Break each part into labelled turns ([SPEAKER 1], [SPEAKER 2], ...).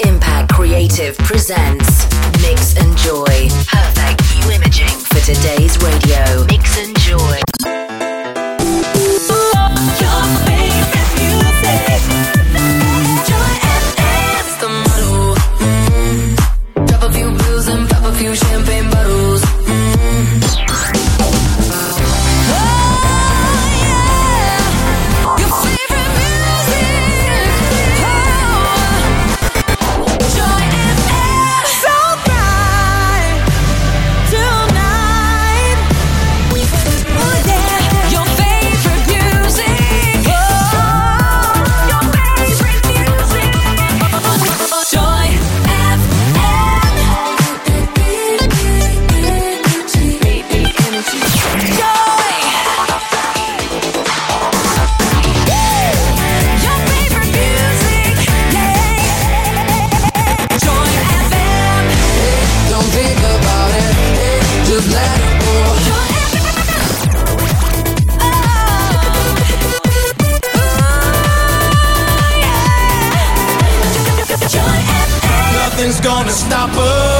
[SPEAKER 1] Impact Creative presents Mix and Joy. Perfect new imaging for today's radio. Mix and
[SPEAKER 2] nothing's gonna stop us.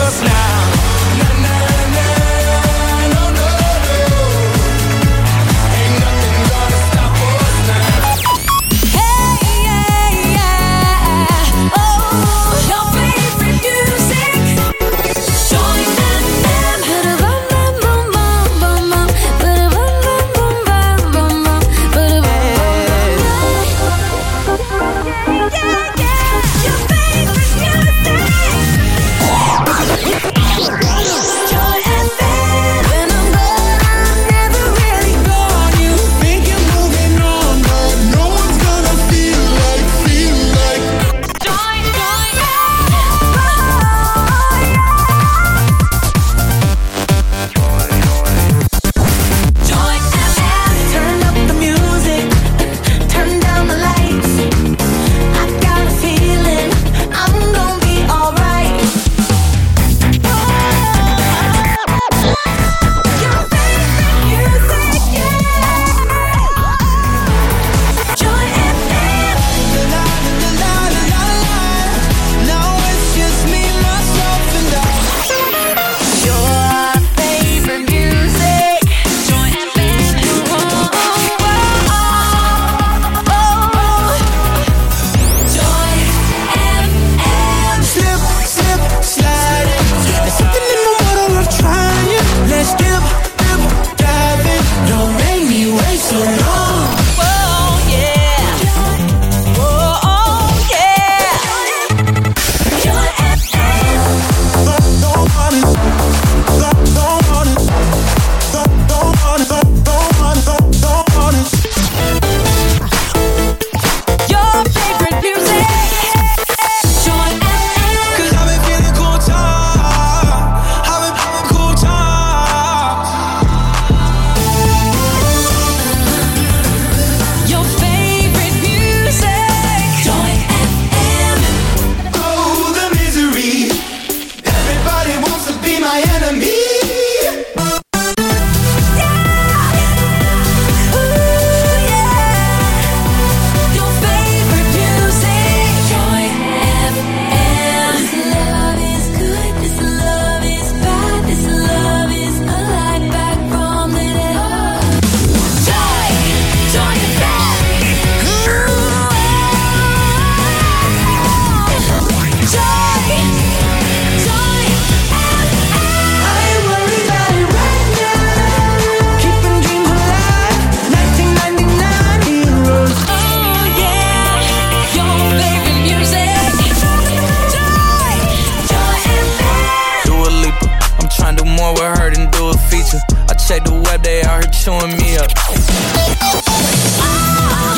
[SPEAKER 2] with her and do a feature. I check the web, they out here chewing me up.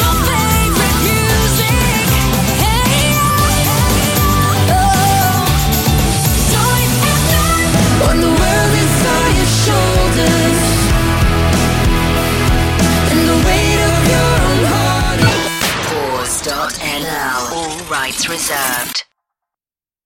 [SPEAKER 3] Your favorite music. Hey, oh. Don't when the world is on your shoulders. And the weight of your own heart.
[SPEAKER 1] All rights reserved.